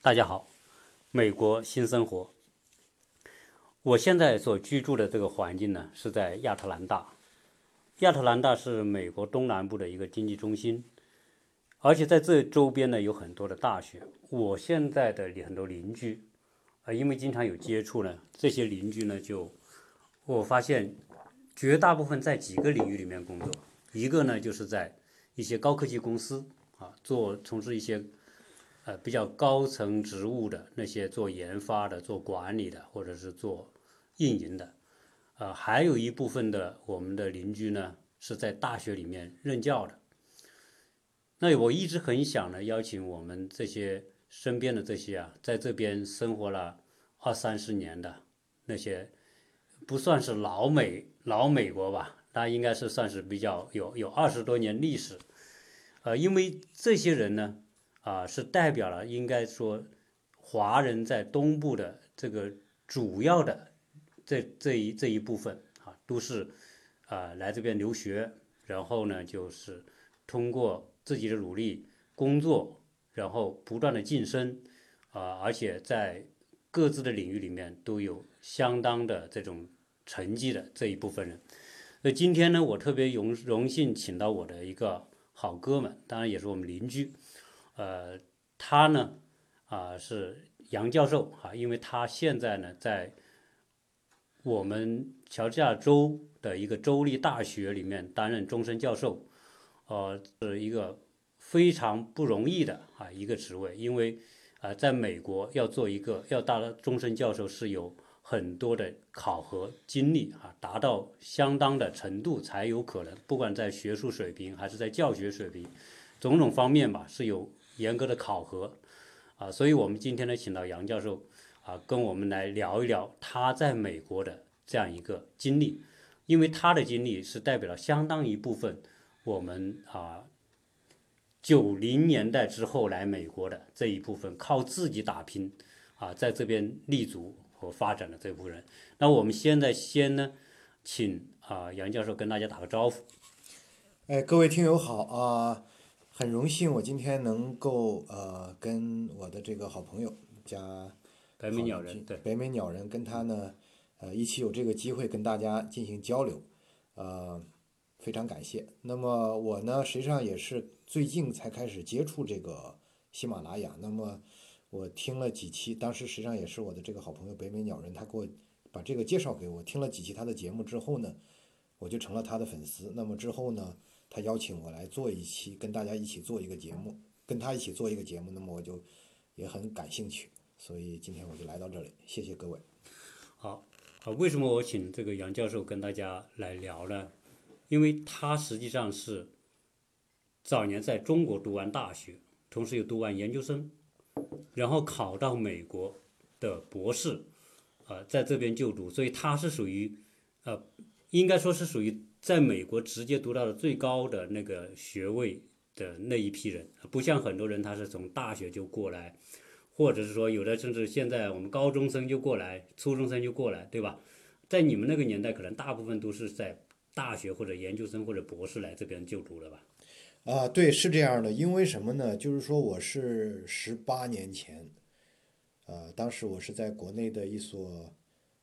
大家好，美国新生活。我现在所居住的这个环境呢，是在亚特兰大。亚特兰大是美国东南部的一个经济中心，而且在这周边呢有很多的大学。我现在的很多邻居，啊，因为经常有接触呢，这些邻居呢就，我发现绝大部分在几个领域里面工作。一个呢就是在一些高科技公司啊，做从事一些呃比较高层职务的那些做研发的、做管理的，或者是做运营的。呃，还有一部分的我们的邻居呢，是在大学里面任教的。那我一直很想呢，邀请我们这些身边的这些啊，在这边生活了二三十年的那些，不算是老美老美国吧，那应该是算是比较有有二十多年历史。呃，因为这些人呢，啊，是代表了应该说华人在东部的这个主要的。这这一这一部分啊，都是啊来这边留学，然后呢，就是通过自己的努力工作，然后不断的晋升啊，而且在各自的领域里面都有相当的这种成绩的这一部分人。那今天呢，我特别荣荣幸请到我的一个好哥们，当然也是我们邻居，呃，他呢啊是杨教授啊，因为他现在呢在。我们乔治亚州的一个州立大学里面担任终身教授，呃，是一个非常不容易的啊一个职位，因为啊，在美国要做一个要当终身教授是有很多的考核经历啊，达到相当的程度才有可能，不管在学术水平还是在教学水平，种种方面吧是有严格的考核啊，所以我们今天呢，请到杨教授。啊，跟我们来聊一聊他在美国的这样一个经历，因为他的经历是代表了相当一部分我们啊九零年代之后来美国的这一部分靠自己打拼啊在这边立足和发展的这部分人。那我们现在先呢，请啊杨教授跟大家打个招呼。哎，各位听友好啊，很荣幸我今天能够呃跟我的这个好朋友加。北美鸟人，对北美鸟人跟他呢，呃，一起有这个机会跟大家进行交流，呃，非常感谢。那么我呢，实际上也是最近才开始接触这个喜马拉雅。那么我听了几期，当时实际上也是我的这个好朋友北美鸟人，他给我把这个介绍给我，听了几期他的节目之后呢，我就成了他的粉丝。那么之后呢，他邀请我来做一期，跟大家一起做一个节目，跟他一起做一个节目，那么我就也很感兴趣。所以今天我就来到这里，谢谢各位。好，啊，为什么我请这个杨教授跟大家来聊呢？因为他实际上是早年在中国读完大学，同时又读完研究生，然后考到美国的博士，啊，在这边就读，所以他是属于，呃，应该说是属于在美国直接读到了最高的那个学位的那一批人，不像很多人他是从大学就过来。或者是说，有的甚至现在我们高中生就过来，初中生就过来，对吧？在你们那个年代，可能大部分都是在大学或者研究生或者博士来这边就读了吧？啊，对，是这样的。因为什么呢？就是说，我是十八年前，呃，当时我是在国内的一所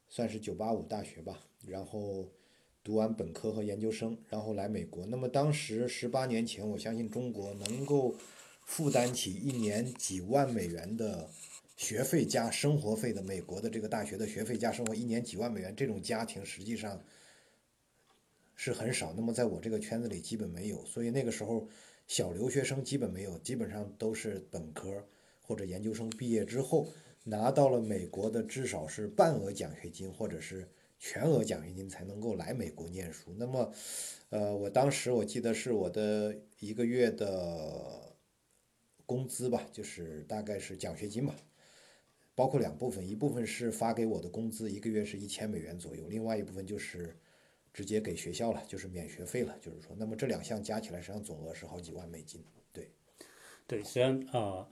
算是九八五大学吧，然后读完本科和研究生，然后来美国。那么当时十八年前，我相信中国能够。负担起一年几万美元的学费加生活费的美国的这个大学的学费加生活一年几万美元这种家庭实际上是很少。那么在我这个圈子里基本没有，所以那个时候小留学生基本没有，基本上都是本科或者研究生毕业之后拿到了美国的至少是半额奖学金或者是全额奖学金才能够来美国念书。那么，呃，我当时我记得是我的一个月的。工资吧，就是大概是奖学金吧，包括两部分，一部分是发给我的工资，一个月是一千美元左右，另外一部分就是直接给学校了，就是免学费了。就是说，那么这两项加起来，实际上总额是好几万美金。对，对，实际上啊，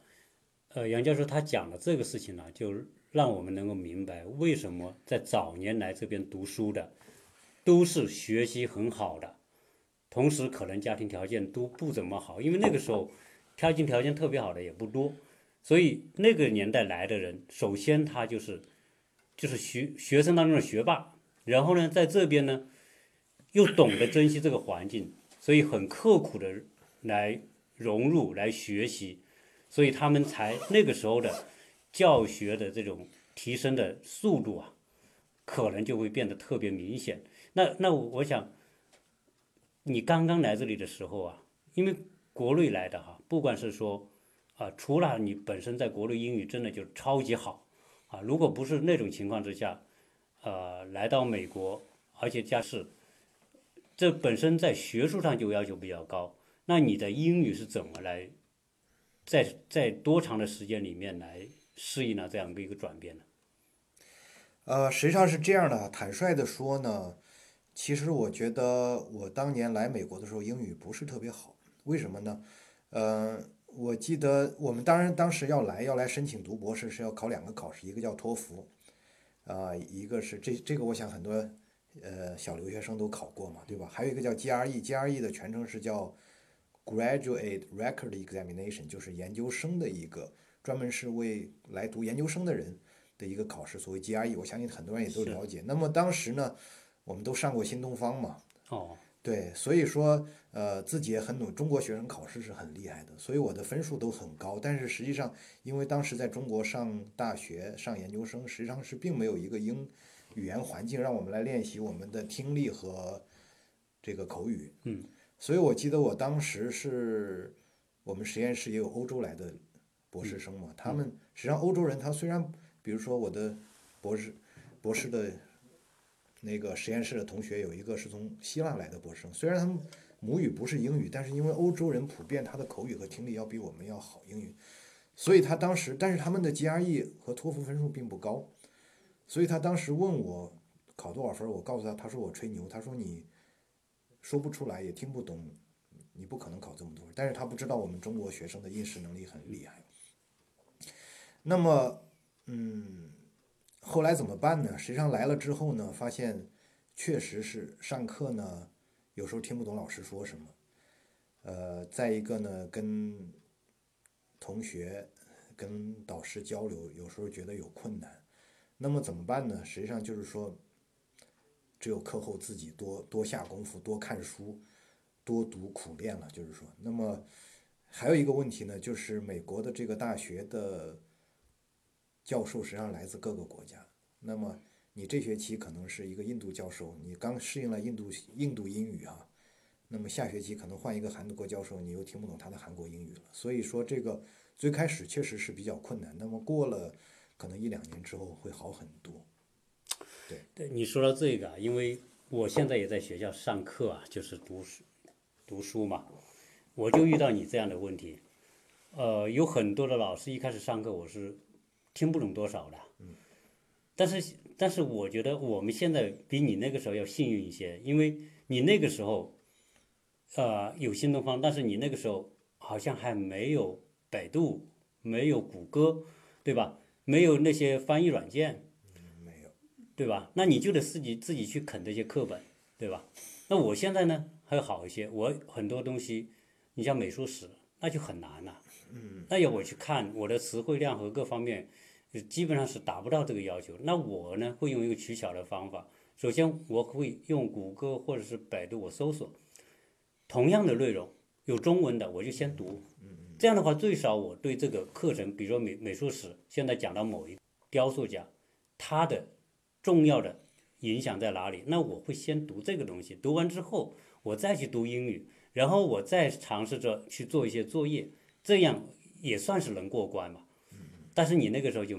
呃，杨教授他讲的这个事情呢，就让我们能够明白为什么在早年来这边读书的都是学习很好的，同时可能家庭条件都不怎么好，因为那个时候家庭条件特别好的也不多，所以那个年代来的人，首先他就是就是学学生当中的学霸，然后呢，在这边呢又懂得珍惜这个环境，所以很刻苦的来融入来学习，所以他们才那个时候的教学的这种提升的速度啊，可能就会变得特别明显。那那我想，你刚刚来这里的时候啊，因为国内来的哈，不管是说啊，除了你本身在国内英语真的就超级好啊，如果不是那种情况之下，呃，来到美国，而且加是这本身在学术上就要求比较高，那你的英语是怎么来在在多长的时间里面来适应了这样的一个转变呢？呃，实际上是这样的，坦率的说呢，其实我觉得我当年来美国的时候英语不是特别好，为什么呢？呃，我记得我们当然当时要来要来申请读博士是要考两个考试，一个叫托福，啊、一个是这这个我想很多呃小留学生都考过嘛，对吧？还有一个叫 GRE，GRE 的全称是叫 Graduate Record Examination，就是研究生的一个专门是为来读研究生的人的一个考试，所谓 GRE，我相信很多人也都了解。那么当时呢，我们都上过新东方嘛，哦，对，所以说，呃，自己也很努，中国学生考试是很厉害的，所以我的分数都很高。但是实际上，因为当时在中国上大学、上研究生，实际上是并没有一个英语言环境让我们来练习我们的听力和这个口语。嗯，所以我记得我当时是我们实验室也有欧洲来的博士生嘛，他们实际上欧洲人他虽然，比如说我的博士博士的那个实验室的同学有一个是从希腊来的博士生，虽然他们母语不是英语，但是因为欧洲人普遍他的口语和听力要比我们要好英语，所以他当时，但是他们的 GRE 和托福分数并不高，所以他当时问我考多少分，我告诉他，他说我吹牛，他说你说不出来也听不懂，你不可能考这么多，但是他不知道我们中国学生的应试能力很厉害。那么，嗯，后来怎么办呢？实际上来了之后呢，发现确实是上课呢，有时候听不懂老师说什么。呃，再一个呢，跟同学、跟导师交流，有时候觉得有困难。那么怎么办呢？实际上就是说，只有课后自己多多下功夫，多看书，多读苦练了。就是说，那么还有一个问题呢，就是美国的这个大学的教授实际上来自各个国家。那么你这学期可能是一个印度教授，你刚适应了印度印度英语啊，那么下学期可能换一个韩国教授，你又听不懂他的韩国英语了。所以说这个最开始确实是比较困难，那么过了可能一两年之后会好很多。对你说到这个啊，因为我现在也在学校上课啊，就是读书读书嘛，我就遇到你这样的问题。呃，有很多的老师一开始上课我是听不懂多少的，嗯但是但是我觉得我们现在比你那个时候要幸运一些，因为你那个时候，呃，有新东方，但是你那个时候好像还没有百度，没有谷歌，对吧？没有那些翻译软件，没有，对吧？那你就得自己自己去啃这些课本，对吧？那我现在呢还好一些，我很多东西，你像美术史，那就很难了。嗯，那要我去看我的词汇量和各方面，呃基本上是达不到这个要求。那我呢会用一个取巧的方法，首先我会用谷歌或者是百度我搜索同样的内容，有中文的我就先读。这样的话，最少我对这个课程，比如说美美术史，现在讲到某一个雕塑家，他的重要的影响在哪里？那我会先读这个东西，读完之后，我再去读英语，然后我再尝试着去做一些作业，这样也算是能过关嘛。但是你那个时候就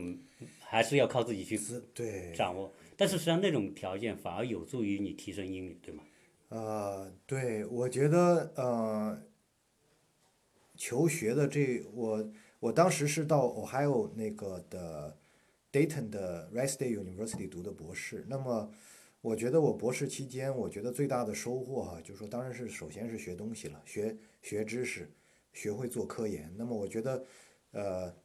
还是要靠自己去自对掌握，但是实际上那种条件反而有助于你提升英语，对吗？呃，对，我觉得呃，求学的这我我当时是到 Ohio 那个的 Dayton 的 Wright State University 读的博士。那么我觉得我博士期间，我觉得最大的收获哈、就是说当然是首先是学东西了，学学知识，学会做科研。那么我觉得呃，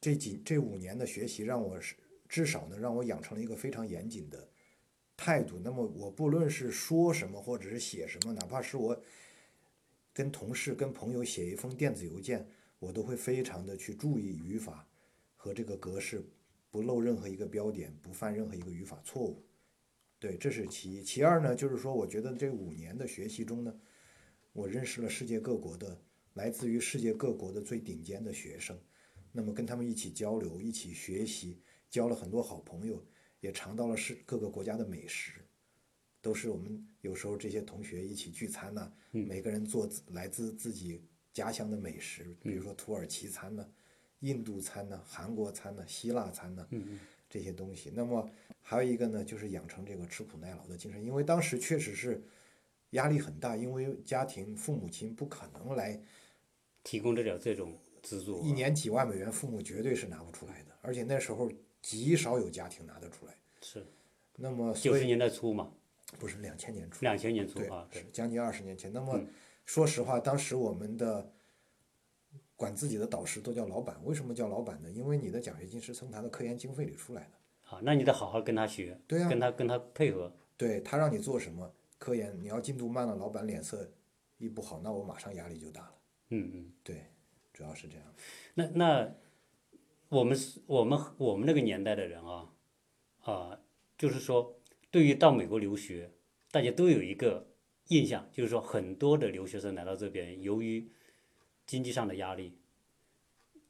这几这五年的学习让我是至少呢让我养成了一个非常严谨的态度。那么我不论是说什么或者是写什么，哪怕是我跟同事、跟朋友写一封电子邮件，我都会非常的去注意语法和这个格式，不漏任何一个标点，不犯任何一个语法错误。对，这是其一。其二呢，就是说，我觉得这五年的学习中呢，我认识了世界各国的，来自于世界各国的最顶尖的学生。那么跟他们一起交流，一起学习，交了很多好朋友，也尝到了世各个国家的美食。都是我们有时候这些同学一起聚餐呐、每个人做来自自己家乡的美食，比如说土耳其餐呐、印度餐呐、韩国餐呐、希腊餐呐，这些东西。那么还有一个呢，就是养成这个吃苦耐劳的精神，因为当时确实是压力很大，因为家庭父母亲不可能来提供得了这种资助啊。一年几万美元，父母绝对是拿不出来的，而且那时候极少有家庭拿得出来。是。那么九十年代初嘛，不是两千年初，两千年初对啊，对是，将近二十年前。那么说实话，当时我们的管自己的导师都叫老板，为什么叫老板呢？因为你的奖学金是从他的科研经费里出来的，好，那你得好好跟他学，对啊跟他跟他配合，对他让你做什么科研，你要进度慢了，老板脸色一不好，那我马上压力就大了。嗯嗯。对，主要是这样。那那我们是我们我们那个年代的人啊，啊，就是说，对于到美国留学，大家都有一个印象，就是说很多的留学生来到这边，由于经济上的压力，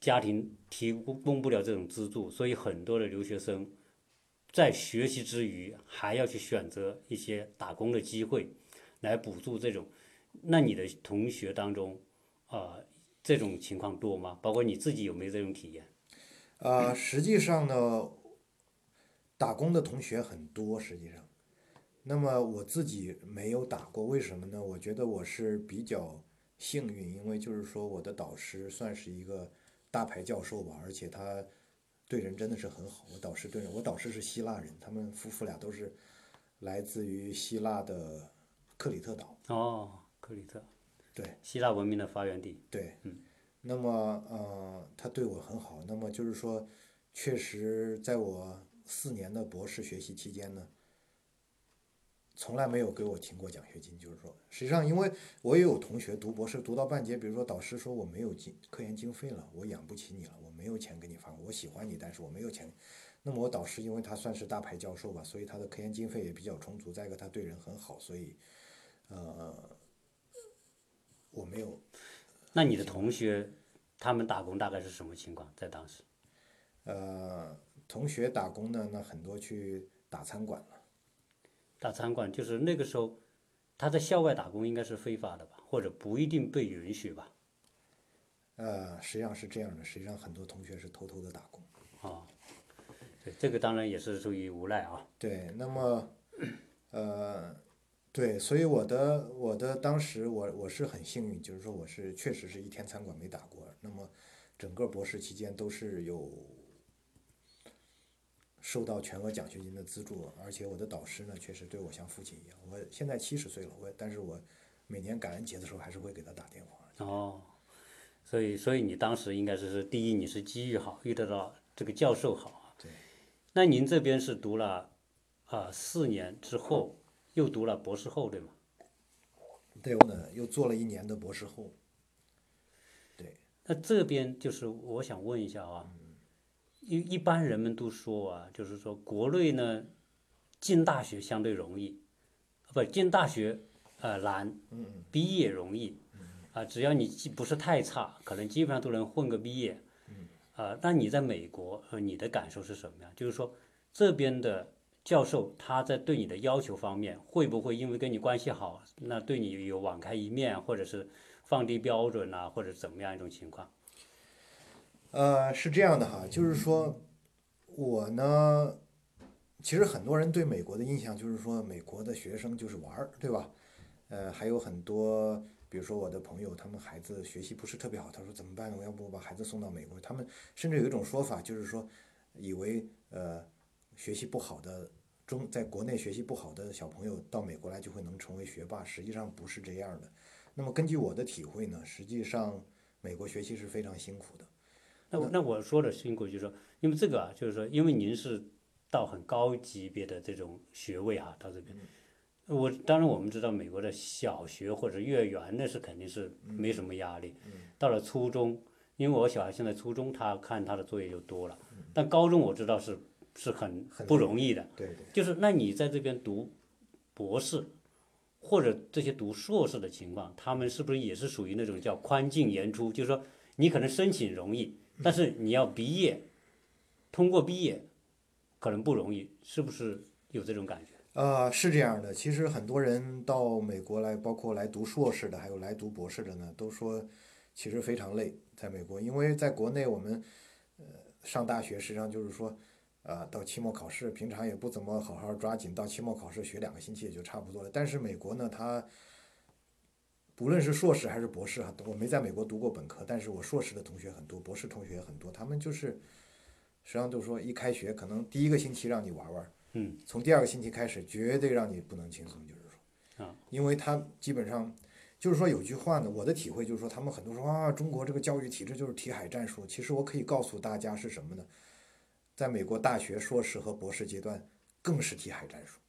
家庭提供不了这种资助，所以很多的留学生在学习之余，还要去选择一些打工的机会，来补助这种。那你的同学当中，啊、这种情况多吗？包括你自己有没有这种体验？呃，实际上呢，打工的同学很多，实际上，那么我自己没有打过，为什么呢？我觉得我是比较幸运，因为就是说我的导师算是一个大牌教授吧，而且他对人真的是很好。我导师对人，我导师是希腊人，他们夫妇俩都是来自于希腊的克里特岛。哦，克里特，对，希腊文明的发源地。对，嗯那么呃，他对我很好。那么就是说，确实在我四年的博士学习期间呢，从来没有给我停过奖学金。就是说，实际上因为我也有同学读博士读到半截，比如说导师说我没有经科研经费了，我养不起你了，我没有钱给你发，我喜欢你，但是我没有钱。那么我导师因为他算是大牌教授吧，所以他的科研经费也比较充足，再一个他对人很好，所以呃，我没有那你的同学，他们打工大概是什么情况？在当时？呃，同学打工的那很多去打餐馆了。打餐馆就是那个时候，他在校外打工应该是非法的吧，或者不一定被允许吧？呃，实际上是这样的，实际上很多同学是偷偷的打工。啊、对，这个当然也是属于无赖啊。对，那么，呃，对，所以我的我的当时我我是很幸运，就是说我是确实是一天餐馆没打过。那么，整个博士期间都是有受到全额奖学金的资助，而且我的导师呢，确实对我像父亲一样。我现在七十岁了，我但是我每年感恩节的时候还是会给他打电话。哦，所以所以你当时应该是是第一，你是机遇好，遇得到这个教授好啊。对。那您这边是读了啊、四年之后，又读了博士后，对吗？对，我呢又做了一年的博士后。对那这边就是我想问一下啊，一一般人们都说啊，就是说国内呢进大学相对容易，不进大学呃难，毕业容易，啊、只要你既不是太差，可能基本上都能混个毕业，啊、那你在美国呃你的感受是什么样？就是说这边的教授他在对你的要求方面，会不会因为跟你关系好，那对你有网开一面，或者是放低标准啊，或者怎么样一种情况？呃，是这样的哈，就是说，我呢，其实很多人对美国的印象就是说，美国的学生就是玩儿，对吧？呃，还有很多，比如说我的朋友，他们孩子学习不是特别好，他说怎么办呢？我要不我把孩子送到美国？他们甚至有一种说法，就是说，以为呃，学习不好的中，在国内学习不好的小朋友到美国来就会能成为学霸，实际上不是这样的。那么根据我的体会呢，实际上美国学习是非常辛苦的。那我那我说的辛苦就是说，因为这个啊，就是说，因为您是到很高级别的这种学位啊，到这边。我当然我们知道美国的小学或者幼儿园那是肯定是没什么压力，到了初中，因为我小孩现在初中，他看他的作业就多了，但高中我知道是是很不容易的。对对，就是那你在这边读博士，或者这些读硕士的情况，他们是不是也是属于那种叫宽进严出？就是说你可能申请容易，但是你要毕业，通过毕业可能不容易，是不是有这种感觉？呃，是这样的。其实很多人到美国来，包括来读硕士的，还有来读博士的呢，都说其实非常累，在美国，因为在国内我们呃上大学实际上就是说，呃到期末考试，平常也不怎么好好抓紧，到期末考试学两个星期也就差不多了。但是美国呢，它不论是硕士还是博士哈，我没在美国读过本科，但是我硕士的同学很多，博士同学也很多，他们就是实际上就是说一开学可能第一个星期让你玩玩。嗯，从第二个星期开始，绝对让你不能轻松，就是说，啊，因为他基本上，就是说有句话呢，我的体会就是说，他们很多说啊，中国这个教育体制就是题海战术。其实我可以告诉大家是什么呢？在美国大学硕士和博士阶段，更是题海战术，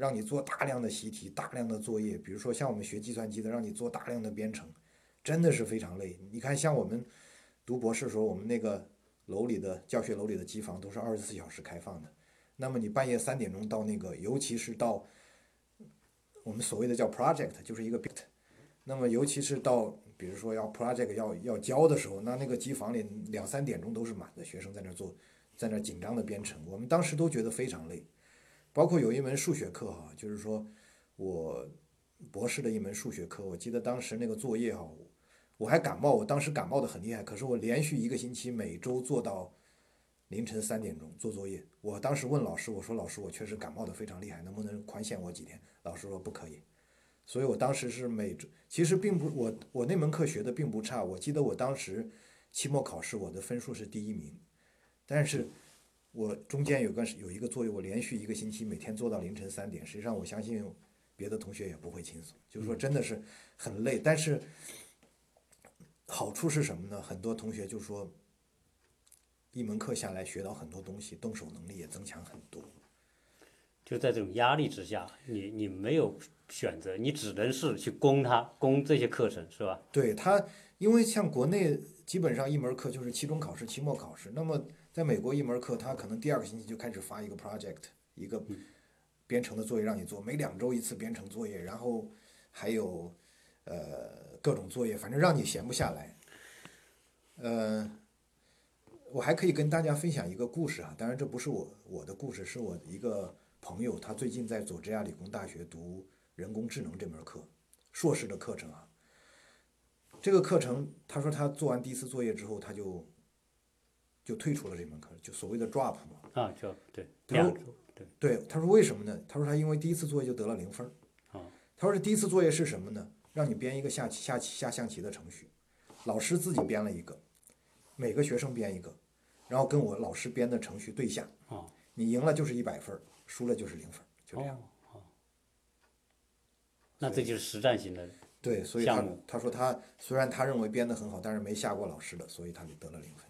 让你做大量的习题、大量的作业，比如说像我们学计算机的，让你做大量的编程，真的是非常累。你看，像我们读博士的时候，我们那个楼里的教学楼里的机房都是二十四小时开放的。那么你半夜三点钟到那个，尤其是到我们所谓的叫 project，就是一个 bit。那么尤其是到比如说要 project 要要交的时候，那那个机房里两三点钟都是满的，学生在那做，在那紧张的编程。我们当时都觉得非常累。包括有一门数学课哈，就是说我博士的一门数学课，我记得当时那个作业哈，我还感冒，我当时感冒的很厉害，可是我连续一个星期每周做到。凌晨三点钟做作业，我当时问老师，我说老师，我确实感冒的非常厉害，能不能宽限我几天？老师说不可以，所以我当时是每周，其实并不，我我那门课学的并不差，我记得我当时期末考试我的分数是第一名，但是我中间有个有一个作业，我连续一个星期每天做到凌晨三点，实际上我相信别的同学也不会轻松，就是说真的是很累，但是好处是什么呢？很多同学就说。一门课下来学到很多东西，动手能力也增强很多。就在这种压力之下，你你没有选择，你只能是去攻它，攻这些课程，是吧？对他，因为像国内基本上一门课就是期中考试、期末考试。那么在美国一门课，他可能第二个星期就开始发一个 project，一个编程的作业让你做，每两周一次编程作业，然后还有呃各种作业，反正让你闲不下来。呃。我还可以跟大家分享一个故事啊，当然这不是我我的故事，是我一个朋友，他最近在佐治亚理工大学读人工智能这门课，硕士的课程啊。这个课程，他说他做完第一次作业之后，他就就退出了这门课，就所谓的 drop 嘛。啊，就对。他说，对对，他说为什么呢？他说他因为第一次作业就得了零分儿。啊。他说这第一次作业是什么呢？让你编一个下棋下棋下象棋的程序，老师自己编了一个。每个学生编一个，然后跟我老师编的程序对下。你赢了就是一百分，输了就是零分，就这样。那这就是实战型的对，所以他他说他虽然他认为编得很好，但是没下过老师的，所以他就得了零分，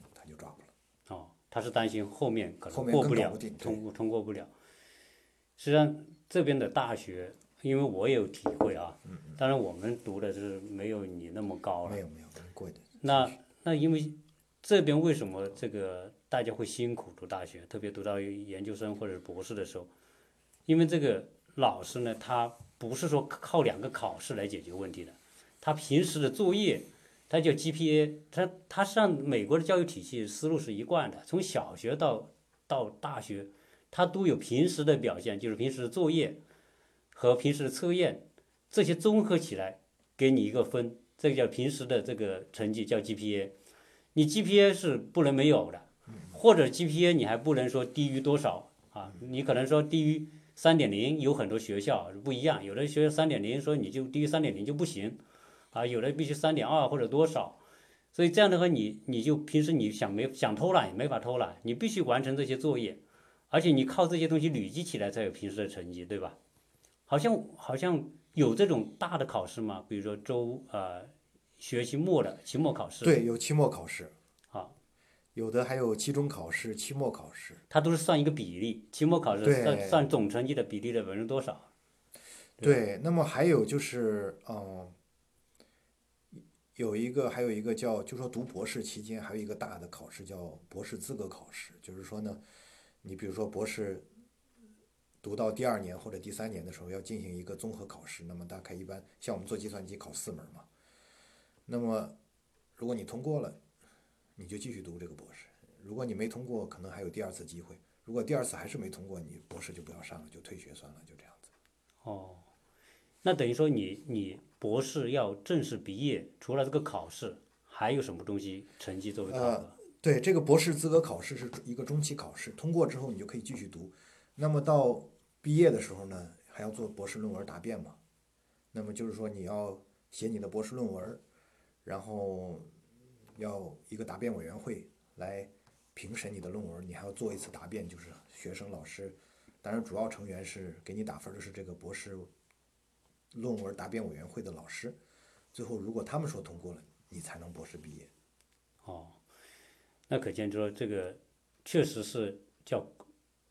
他是担心后面可能过不了，通通过不了。实际上这边的大学，因为我有体会啊，当然我们读的是没有你那么高了，没有没有贵的。那那因为。这边为什么这个大家会辛苦读大学，特别读到研究生或者博士的时候，因为这个老师呢，他不是说靠两个考试来解决问题的，他平时的作业，他叫 GPA，他他上美国的教育体系思路是一贯的，从小学到到大学，他都有平时的表现，就是平时的作业和平时的测验，这些综合起来给你一个分，这个叫平时的这个成绩叫 GPA。你 GPA 是不能没有的，或者 GPA 你还不能说低于多少啊？你可能说低于三点零，有很多学校不一样，有的学校三点零说你就低于三点零就不行，啊，有的必须三点二或者多少，所以这样的话你你就平时你想没想偷懒也没法偷懒，你必须完成这些作业，而且你靠这些东西累积起来才有平时的成绩，对吧？好像好像有这种大的考试吗？比如说周呃。学期末的期末考试，对，有期末考试，啊，有的还有期中考试、期末考试。它都是算一个比例，期末考试算算总成绩的比例的百分之多少？对，那么还有就是，嗯，有一个还有一个叫，就说读博士期间还有一个大的考试叫博士资格考试，就是说呢，你比如说博士读到第二年或者第三年的时候要进行一个综合考试，那么大概一般像我们做计算机考四门嘛，那么如果你通过了，你就继续读这个博士；如果你没通过，可能还有第二次机会；如果第二次还是没通过，你博士就不要上了，就退学算了，就这样子。哦，那等于说你你博士要正式毕业，除了这个考试，还有什么东西成绩作为考核？对，这个博士资格考试是一个中期考试，通过之后你就可以继续读。那么到毕业的时候呢，还要做博士论文答辩嘛。那么就是说你要写你的博士论文，然后要一个答辩委员会来评审你的论文，你还要做一次答辩，就是学生、老师，当然主要成员是给你打分的是这个博士论文答辩委员会的老师。最后如果他们说通过了，你才能博士毕业。哦，那可见说这个确实是叫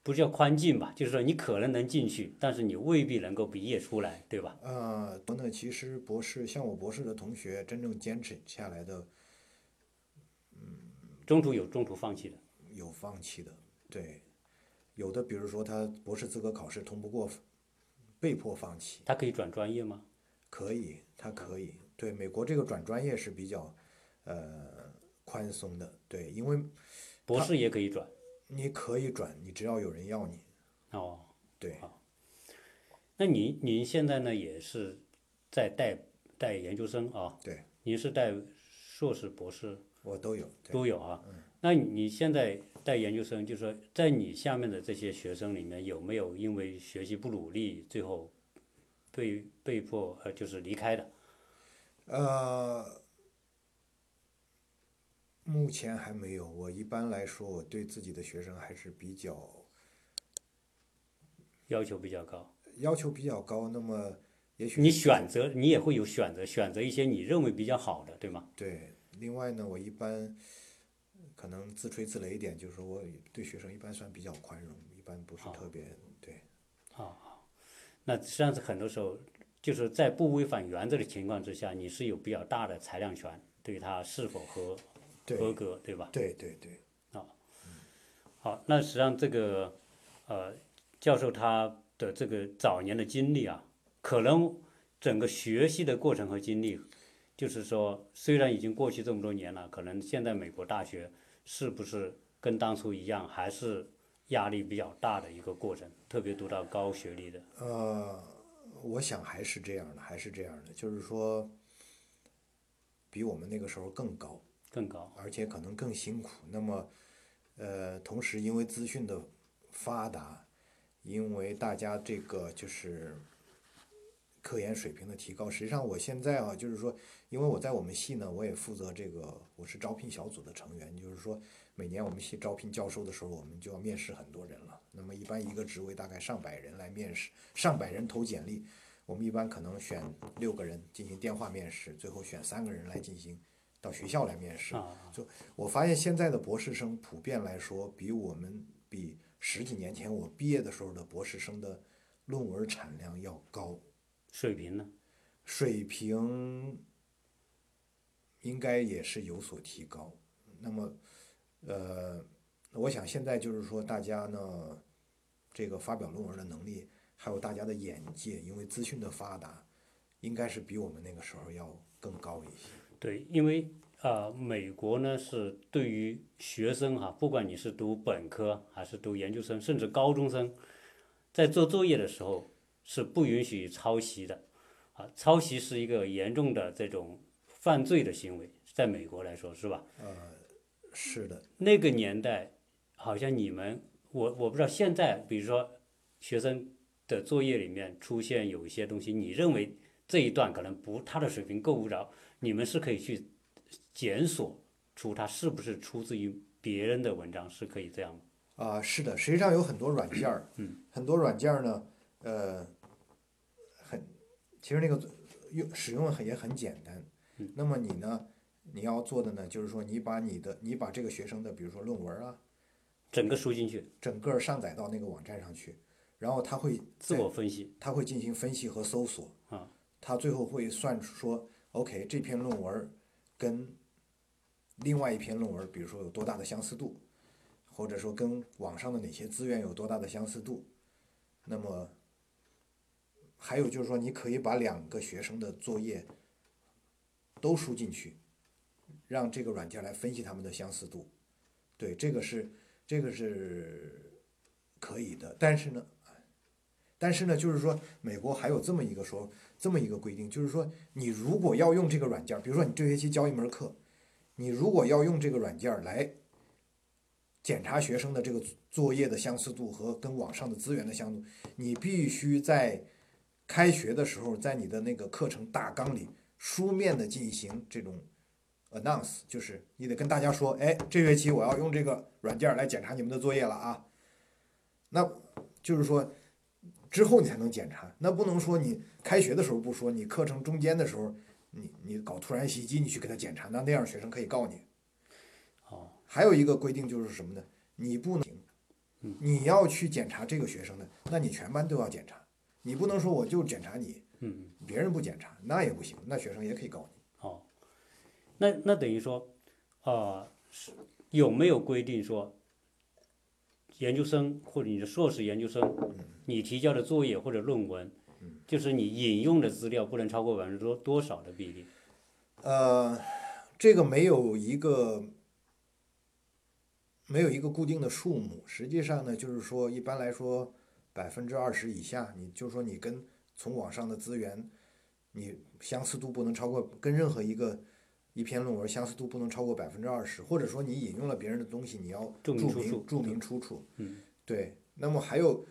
不叫宽进吧，就是说你可能能进去，但是你未必能够毕业出来，对吧？呃，那其实博士像我博士的同学，真正坚持下来的嗯中途有中途放弃的，有放弃的，对，有的比如说他博士资格考试通不过，被迫放弃，他可以转专业吗？可以，他可以，对，美国这个转专业是比较呃宽松的，对，因为博士也可以转。你可以转，你只要有人要你，哦，对，那您您现在呢也是在带带研究生啊？对，您是带硕士、博士我都有，都有啊？那你现在带研究生，就是说在你下面的这些学生里面，有没有因为学习不努力，最后被被迫呃就是离开的？呃，目前还没有。我一般来说，我对自己的学生还是比较要求比较高。要求比较高。那么，也许你选择，你也会有选择，选择一些你认为比较好的，对吗？对。另外呢，我一般可能自吹自擂一点，就是说我对学生一般算比较宽容，一般不是特别对。那实际上是很多时候，就是在不违反原则的情况之下，你是有比较大的裁量权，对他是否合合格，对吧？对对对，啊好，那实际上这个呃，教授他的这个早年的经历啊，可能整个学习的过程和经历，就是说虽然已经过去这么多年了，可能现在美国大学是不是跟当初一样，还是压力比较大的一个过程，特别读到高学历的。呃，我想还是这样的，还是这样的，就是说，比我们那个时候更高。更高，而且可能更辛苦。那么，呃，同时因为资讯的发达，因为大家这个就是科研水平的提高，实际上我现在啊，就是说，因为我在我们系呢，我也负责这个，我是招聘小组的成员，就是说，每年我们系招聘教授的时候，我们就要面试很多人了。那么一般一个职位大概上百人来面试，上百人投简历，我们一般可能选六个人进行电话面试，最后选三个人来进行到学校来面试。啊，就我发现现在的博士生普遍来说，比我们比十几年前我毕业的时候的博士生的论文产量要高，水平呢？水平应该也是有所提高。那么，呃，我想现在就是说大家呢，这个发表论文的能力，还有大家的眼界，因为资讯的发达，应该是比我们那个时候要更高一些。对，因为呃，美国呢是对于学生哈，不管你是读本科还是读研究生，甚至高中生，在做作业的时候是不允许抄袭的，啊，抄袭是一个严重的这种犯罪的行为，在美国来说是吧？是的，那个年代，好像你们，我我不知道现在，比如说学生的作业里面出现有一些东西，你认为这一段可能不，他的水平够不着，你们是可以去检索出他是不是出自于别人的文章，是可以这样吗。啊，是的，实际上有很多软件儿，很多软件儿呢，呃，很，其实那个用使用很也很简单。那么你呢，你要做的呢，就是说你把你的你把这个学生的，比如说论文啊，整个输进去，整个上载到那个网站上去，然后他会自我分析。他会进行分析和搜索，啊，他最后会算出说，OK，这篇论文跟另外一篇论文，比如说有多大的相似度，或者说跟网上的哪些资源有多大的相似度，那么还有就是说，你可以把两个学生的作业都输进去，让这个软件来分析他们的相似度，对，这个是这个是可以的，但是呢。但是呢，就是说，美国还有这么一个说，这么一个规定，就是说，你如果要用这个软件，比如说你这学期教一门课，你如果要用这个软件来检查学生的这个作业的相似度和跟网上的资源的相似度，你必须在开学的时候，在你的那个课程大纲里书面的进行这种 announce，就是你得跟大家说，哎，这学期我要用这个软件来检查你们的作业了啊。那就是说。之后你才能检查，那不能说你开学的时候不说，你课程中间的时候，你你搞突然袭击，你去给他检查，那那样学生可以告你。哦，还有一个规定就是什么呢？你不能，你要去检查这个学生的，那你全班都要检查，你不能说我就检查你，嗯，别人不检查，那也不行，那学生也可以告你。哦，那那等于说，啊、是有没有规定说，研究生或者你的硕士研究生，你提交的作业或者论文，就是你引用的资料不能超过百分之多多少的比例？呃，这个没有一个没有一个固定的数目，实际上呢，就是说一般来说百分之二十以下，你就说你跟从网上的资源，你相似度不能超过跟任何一个一篇论文相似度不能超过百分之二十，或者说你引用了别人的东西，你要注注明出处明注明出处。嗯，对。那么还有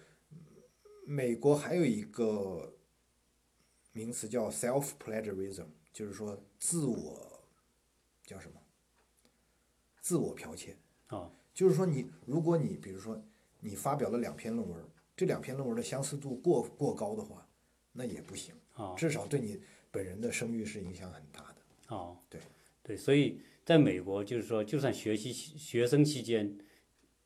美国还有一个名词叫 self plagiarism，就是说自我叫什么？自我剽窃。啊、就是说你，如果你比如说你发表了两篇论文，这两篇论文的相似度过过高的话，那也不行，啊、至少对你本人的声誉是影响很大的。哦，对对，所以在美国就是说，就算学习学生期间，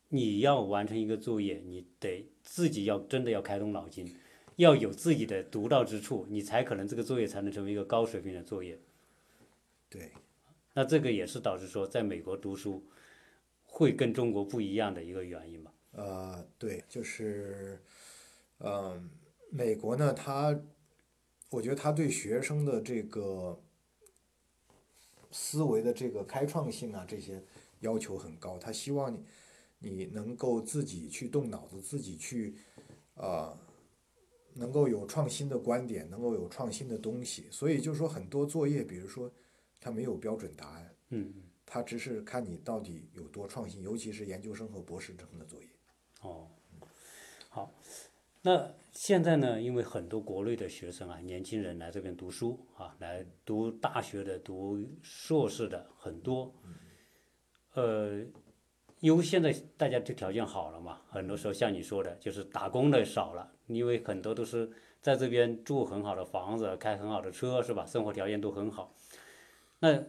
你要完成一个作业，你得自己要真的要开动脑筋，要有自己的独到之处，你才可能这个作业才能成为一个高水平的作业。对，那这个也是导致说，在美国读书会跟中国不一样的一个原因吧？呃，对，就是，嗯、美国呢，他，我觉得他对学生的这个思维的这个开创性啊，这些要求很高。他希望你，你能够自己去动脑子，自己去，呃，能够有创新的观点，能够有创新的东西。所以就是说，很多作业，比如说，他没有标准答案，嗯，他只是看你到底有多创新，尤其是研究生和博士生的作业。哦，好，那现在呢，因为很多国内的学生啊，年轻人来这边读书啊，来读大学的、读硕士的很多，呃，因为现在大家就条件好了嘛，很多时候像你说的，就是打工的少了，因为很多都是在这边住很好的房子，开很好的车，是吧？生活条件都很好。那，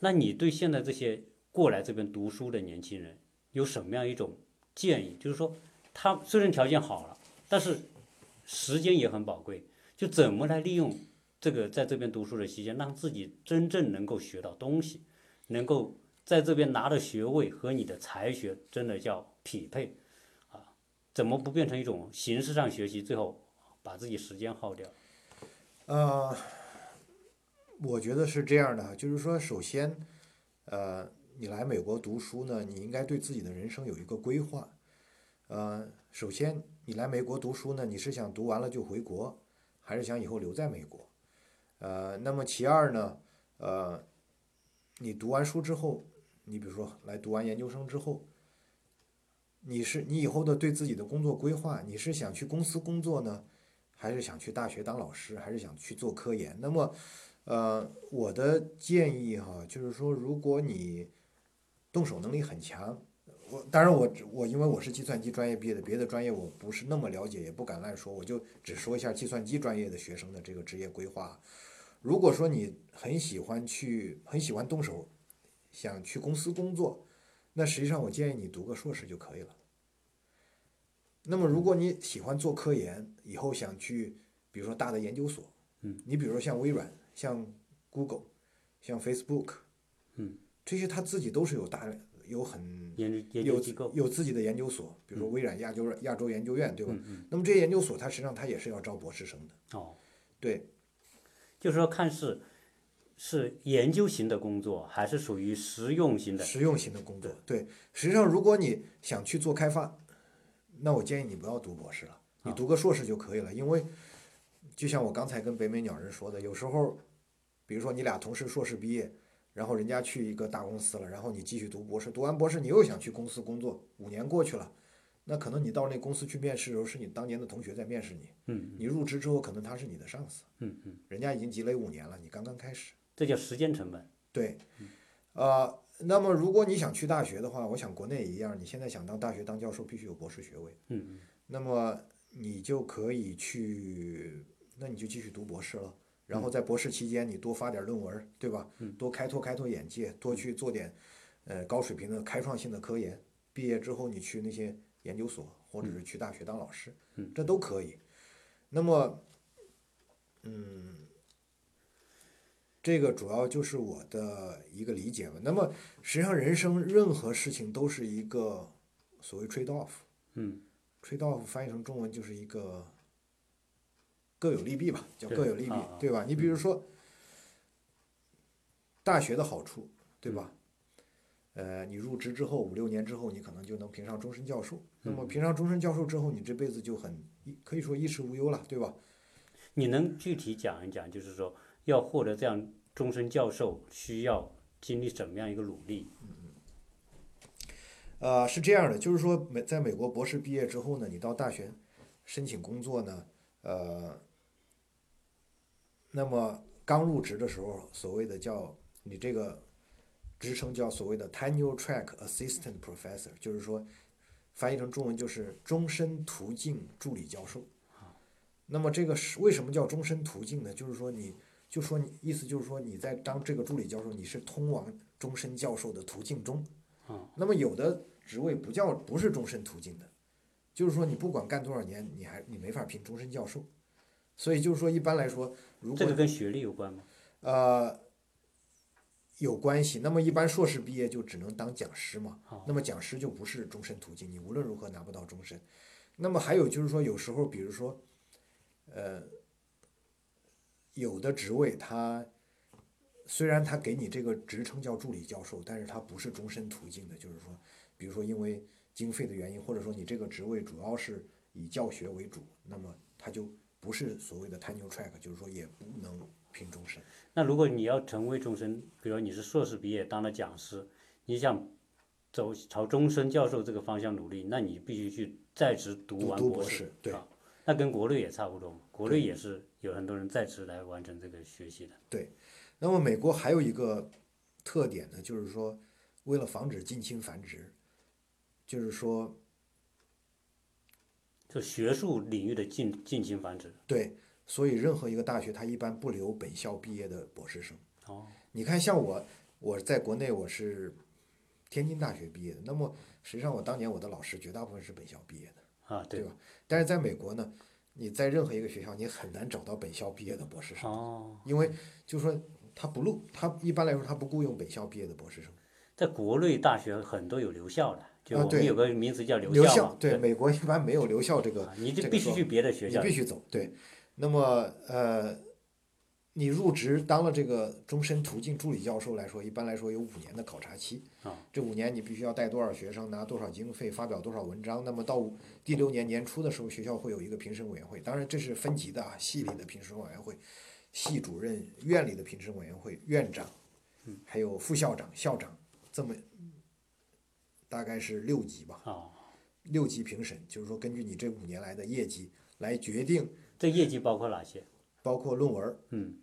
那你对现在这些过来这边读书的年轻人有什么样一种建议？就是说，他虽然条件好了，但是时间也很宝贵，就怎么来利用这个在这边读书的期间，让自己真正能够学到东西，能够在这边拿的学位和你的才学真的叫匹配啊？怎么不变成一种形式上学习，最后把自己时间耗掉？呃，我觉得是这样的，就是说，首先，呃，你来美国读书呢，你应该对自己的人生有一个规划。呃，首先，你来美国读书呢，你是想读完了就回国，还是想以后留在美国？呃，那么其二呢，呃，你读完书之后，你比如说来读完研究生之后，你是你以后的对自己的工作规划，你是想去公司工作呢，还是想去大学当老师，还是想去做科研？那么，呃，我的建议哈，就是说，如果你动手能力很强，我当然我我因为我是计算机专业毕业的，别的专业我不是那么了解，也不敢乱说，我就只说一下计算机专业的学生的这个职业规划。如果说你很喜欢去，很喜欢动手，想去公司工作，那实际上我建议你读个硕士就可以了。那么如果你喜欢做科研，以后想去，比如说大的研究所，嗯，你比如说像微软、像 Google、像 Facebook，嗯，这些他自己都是有大有很研究研有究机构，有自己的研究所，比如说微软亚洲亚洲研究院，对吧？嗯嗯，那么这些研究所，它实际上它也是要招博士生的，哦，对，就是说看是是研究型的工作，还是属于实用型的？实用型的工作。对，实际上如果你想去做开发，那我建议你不要读博士了，你读个硕士就可以了，因为就像我刚才跟北美鸟人说的，有时候，比如说你俩同时硕士毕业，然后人家去一个大公司了，然后你继续读博士，读完博士你又想去公司工作，五年过去了。那可能你到那公司去面试的时候，是你当年的同学在面试你。嗯你入职之后，可能他是你的上司，嗯嗯，人家已经积累五年了，你刚刚开始。这叫时间成本。对，呃，那么如果你想去大学的话，我想国内也一样，你现在想当大学当教授，必须有博士学位。嗯嗯，那么你就可以去，那你就继续读博士了。然后在博士期间，你多发点论文，对吧？多开拓开拓眼界，多去做点呃高水平的开创性的科研。毕业之后，你去那些研究所，或者是去大学当老师，这都可以。那么，嗯，这个主要就是我的一个理解吧。那么，实际上人生任何事情都是一个所谓 trade off。嗯 trade off 翻译成中文就是一个各有利弊吧，叫各有利弊对吧？你比如说大学的好处，对吧？呃，你入职之后五六年之后，你可能就能评上终身教授。那么评上终身教授之后，你这辈子就很一可以说衣食无忧了，对吧？你能具体讲一讲，就是说要获得这样终身教授，需要经历怎么样一个努力？呃，是这样的，就是说美在美国博士毕业之后呢，你到大学申请工作呢，呃，那么刚入职的时候，所谓的叫你这个职称叫所谓的 tenure track assistant professor，就是说翻译成中文就是终身途径助理教授。那么这个是为什么叫终身途径呢？就是说你就说你意思就是说你在当这个助理教授，你是通往终身教授的途径中。那么有的职位不叫不是终身途径的，就是说你不管干多少年，你还你没法评终身教授。所以就是说一般来说，如果这个跟学历有关吗？呃有关系，那么一般硕士毕业就只能当讲师嘛。那么讲师就不是终身途径，你无论如何拿不到终身。那么还有就是说，有时候比如说，呃，有的职位它虽然它给你这个职称叫助理教授，但是它不是终身途径的，就是说，比如说因为经费的原因，或者说你这个职位主要是以教学为主，那么他就不是所谓的 tenure track，就是说也不能评终身。那如果你要成为终身，比如你是硕士毕业当了讲师，你想走朝终身教授这个方向努力，那你必须去在职读读完博士对啊。那跟国内也差不多嘛，国内也是有很多人在职来完成这个学习的。对那么美国还有一个特点呢，就是说，为了防止近亲繁殖，就是说，就学术领域的近近亲繁殖。对，所以任何一个大学它一般不留本校毕业的博士生。哦，你看，像我，我在国内我是天津大学毕业的，那么实际上我当年我的老师绝大部分是本校毕业的，啊，对对吧？但是在美国呢，你在任何一个学校，你很难找到本校毕业的博士生，哦，因为就是说他不录，他一般来说他不雇佣本校毕业的博士生。在国内大学很多有留校的，就啊对我们有个名词叫留留校。对，美国一般没有留校这个啊，你这必须去别的学校你必。须走。对，那么呃，你入职当了这个终身途径助理教授来说，一般来说有五年的考察期。啊，这五年你必须要带多少学生，拿多少经费，发表多少文章。那么到五第六年年初的时候，学校会有一个评审委员会，当然这是分级的啊，系里的评审委员会，系主任、院里的评审委员会、院长，还有副校长、校长，这么大概是六级吧。哦，六级评审，就是说根据你这五年来的业绩来决定，这业绩包括哪些？包括论文、嗯，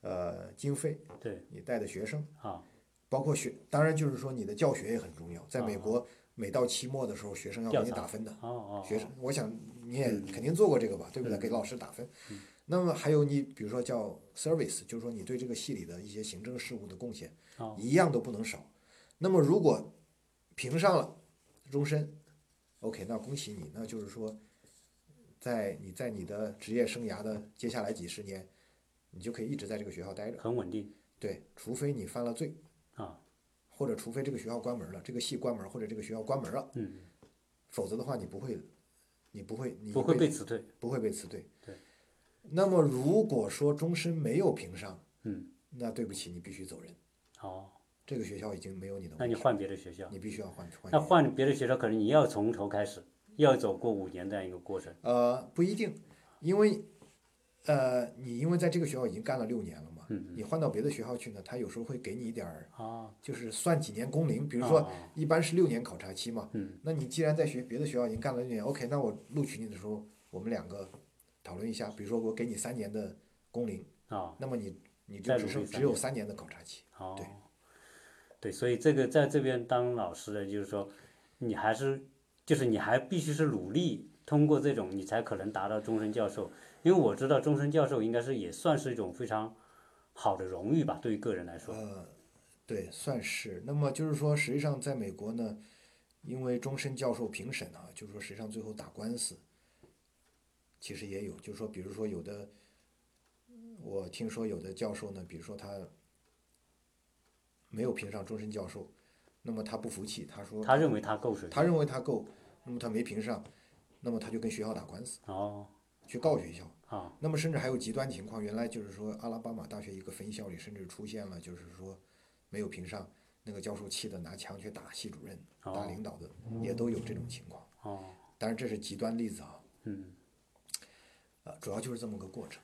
呃经费、对，你带的学生，啊，包括学，当然就是说你的教学也很重要。在美国，每到期末的时候，学生要给你打分的。哦哦，学生，我想你也肯定做过这个吧，对不对？给老师打分。那么还有你比如说叫 service，就是说你对这个系里的一些行政事务的贡献，哦一样都不能少。那么如果评上了终身，OK，那恭喜你，那就是说，在你在你的职业生涯的接下来几十年，你就可以一直在这个学校待着。很稳定对，除非你犯了罪，啊，或者除非这个学校关门了，这个系关门或者这个学校关门了，嗯，否则的话你不会，你不会，你不会被辞退，不会被辞退。对。那么如果说终身没有评上，嗯，那对不起，你必须走人。哦，这个学校已经没有你的，那你换别的学校，你必须要换换那。换别的学校可能你要从头开始，要走过五年这样一个过程，呃，不一定，因为呃，你因为在这个学校已经干了六年了嘛，嗯你换到别的学校去呢，他有时候会给你一点儿，啊，就是算几年工龄，比如说啊一般是六年考察期嘛，嗯，那你既然在学别的学校已经干了六年，OK，那我录取你的时候，我们两个讨论一下，比如说我给你三年的工龄，啊，那么你你就只剩只有三年的考察期。哦，对对，所以这个在这边当老师的，就是说，你还是就是你还必须是努力通过这种，你才可能达到终身教授。因为我知道终身教授应该是也算是一种非常好的荣誉吧，对于个人来说。呃，对，算是。那么就是说，实际上在美国呢，因为终身教授评审啊，就是说实际上最后打官司，其实也有，就是说，比如说有的，我听说有的教授呢，比如说他没有评上终身教授，那么他不服气，他说他认为他够水他认为他够，那么他没评上，那么他就跟学校打官司，哦去告学校。啊那么甚至还有极端情况，原来就是说阿拉巴马大学一个分校里甚至出现了，就是说没有评上，那个教授气得拿枪去打系主任、打哦领导的，也都有这种情况。哦当然这是极端例子啊，嗯。呃，主要就是这么个过程。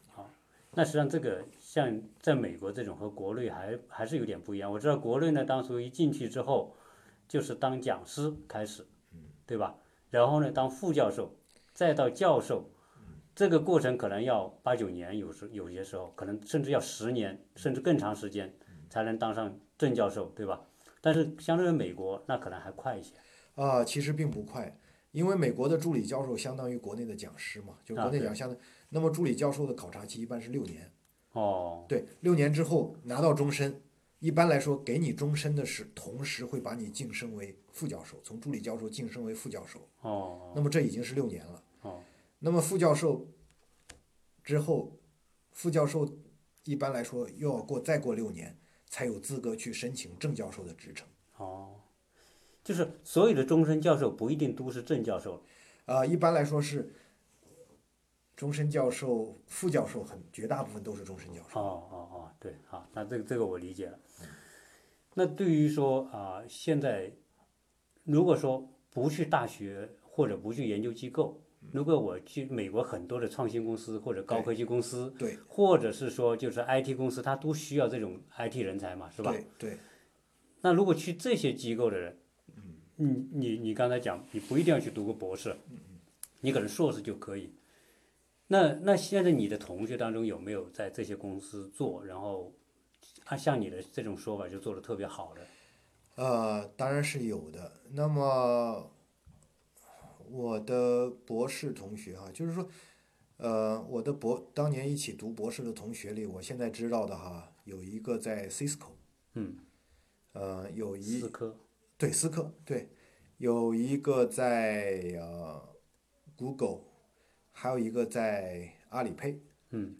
那实际上这个像在美国这种和国内还还是有点不一样。我知道国内呢，当初一进去之后，就是当讲师开始，对吧？然后呢，当副教授，再到教授，这个过程可能要八九年，有时有些时候可能甚至要十年，甚至更长时间才能当上正教授，对吧？但是相对于美国，那可能还快一些。啊、其实并不快，因为美国的助理教授相当于国内的讲师嘛，就国内讲相当。那么助理教授的考察期一般是六年，哦，对，六年之后拿到终身，一般来说给你终身的是同时会把你晋升为副教授，从助理教授晋升为副教授。哦，那么这已经是六年了。哦，那么副教授之后，副教授一般来说又要过再过六年，才有资格去申请正教授的职称。哦，就是所有的终身教授不一定都是正教授。啊、一般来说是终身教授、副教授很绝大部分都是终身教授。哦哦哦，对，好，那这个这个我理解了。那对于说啊、现在如果说不去大学或者不去研究机构，如果我去美国很多的创新公司或者高科技公司，对或者是说就是 IT 公司，它都需要这种 IT 人才嘛，是吧？对对，那如果去这些机构的人，你你你刚才讲，你不一定要去读个博士，你可能硕士就可以。那那现在你的同学当中有没有在这些公司做，然后按像你的这种说法就做的特别好的？呃，当然是有的。那么我的博士同学啊，就是说，呃，我的博当年一起读博士的同学里，我现在知道的哈，有一个在 Cisco，嗯，呃，有一思科，对思科对，有一个在呃 Google，还有一个在阿里配，嗯。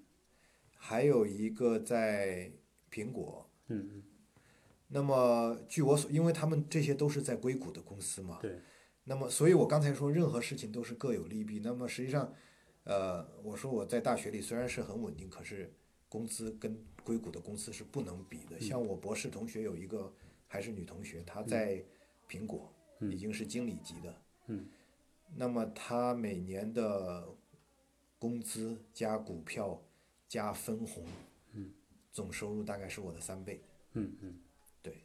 还有一个在苹果。嗯嗯，那么据我所，因为他们这些都是在硅谷的公司嘛，对，那么所以我刚才说任何事情都是各有利弊。那么实际上，呃，我说我在大学里虽然是很稳定，可是工资跟硅谷的公司是不能比的。像我博士同学有一个还是女同学，她在苹果已经是经理级的，嗯，那么她每年的工资加股票加分红，嗯，总收入大概是我的三倍。嗯嗯对，